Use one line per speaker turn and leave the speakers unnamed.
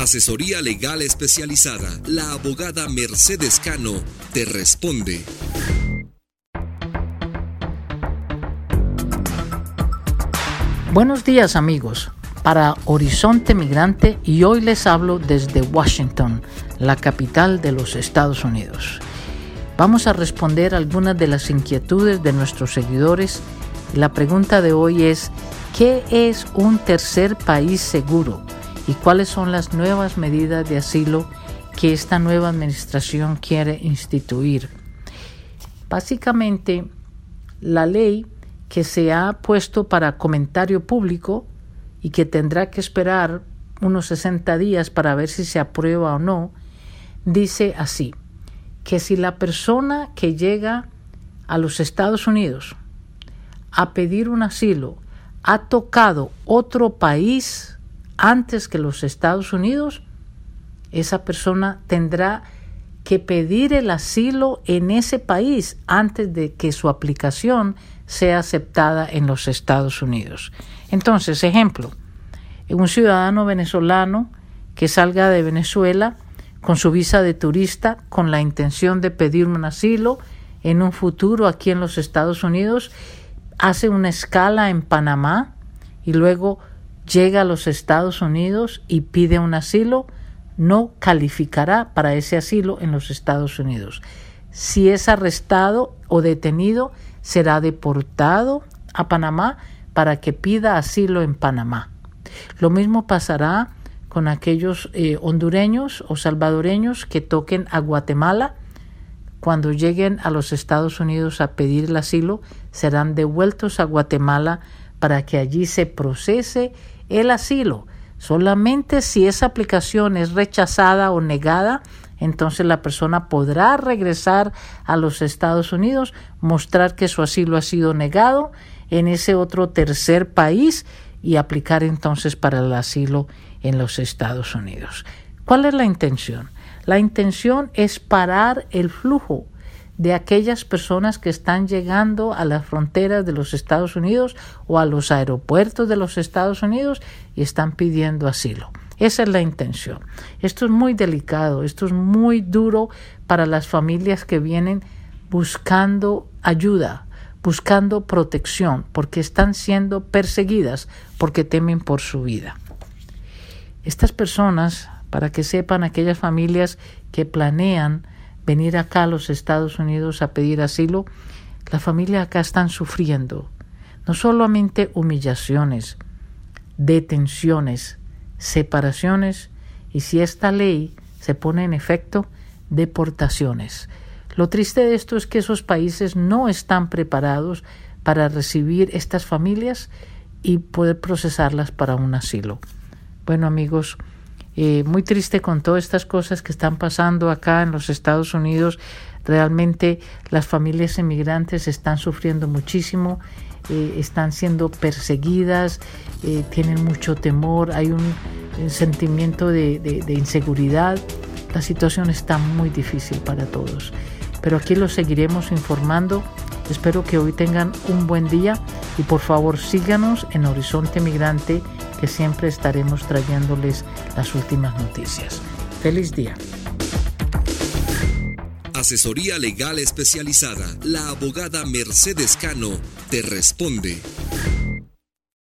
Asesoría legal especializada. La abogada Mercedes Cano te responde.
Buenos días amigos, para Horizonte Migrante y hoy les hablo desde Washington, la capital de los Estados Unidos. Vamos a responder algunas de las inquietudes de nuestros seguidores. La pregunta de hoy es, ¿qué es un tercer país seguro? ¿Y cuáles son las nuevas medidas de asilo que esta nueva administración quiere instituir? Básicamente, la ley que se ha puesto para comentario público y que tendrá que esperar unos 60 días para ver si se aprueba o no, dice así, que si la persona que llega a los Estados Unidos a pedir un asilo ha tocado otro país antes que los Estados Unidos, esa persona tendrá que pedir el asilo en ese país antes de que su aplicación sea aceptada en los Estados Unidos. Entonces, ejemplo, un ciudadano venezolano que salga de Venezuela con su visa de turista con la intención de pedir un asilo en un futuro aquí en los Estados Unidos, hace una escala en Panamá y luego llega a los Estados Unidos y pide un asilo, no calificará para ese asilo en los Estados Unidos. Si es arrestado o detenido, será deportado a Panamá para que pida asilo en Panamá. Lo mismo pasará con aquellos eh, hondureños o salvadoreños que toquen a Guatemala. Cuando lleguen a los Estados Unidos a pedir el asilo, serán devueltos a Guatemala para que allí se procese el asilo. Solamente si esa aplicación es rechazada o negada, entonces la persona podrá regresar a los Estados Unidos, mostrar que su asilo ha sido negado en ese otro tercer país y aplicar entonces para el asilo en los Estados Unidos. ¿Cuál es la intención? La intención es parar el flujo de aquellas personas que están llegando a las fronteras de los Estados Unidos o a los aeropuertos de los Estados Unidos y están pidiendo asilo. Esa es la intención. Esto es muy delicado, esto es muy duro para las familias que vienen buscando ayuda, buscando protección, porque están siendo perseguidas, porque temen por su vida. Estas personas, para que sepan aquellas familias que planean venir acá a los Estados Unidos a pedir asilo, las familias acá están sufriendo no solamente humillaciones, detenciones, separaciones y si esta ley se pone en efecto, deportaciones. Lo triste de esto es que esos países no están preparados para recibir estas familias y poder procesarlas para un asilo. Bueno amigos, eh, muy triste con todas estas cosas que están pasando acá en los Estados Unidos. Realmente las familias inmigrantes están sufriendo muchísimo eh, están siendo perseguidas, eh, tienen mucho temor, hay un, sentimiento de, inseguridad. La situación está muy difícil para todos. Pero aquí los seguiremos informando. Espero que hoy tengan un buen día y por favor síganos en Horizonte Migrante que siempre estaremos trayéndoles las últimas noticias. Feliz día.
Asesoría legal especializada. La abogada Mercedes Cano te responde.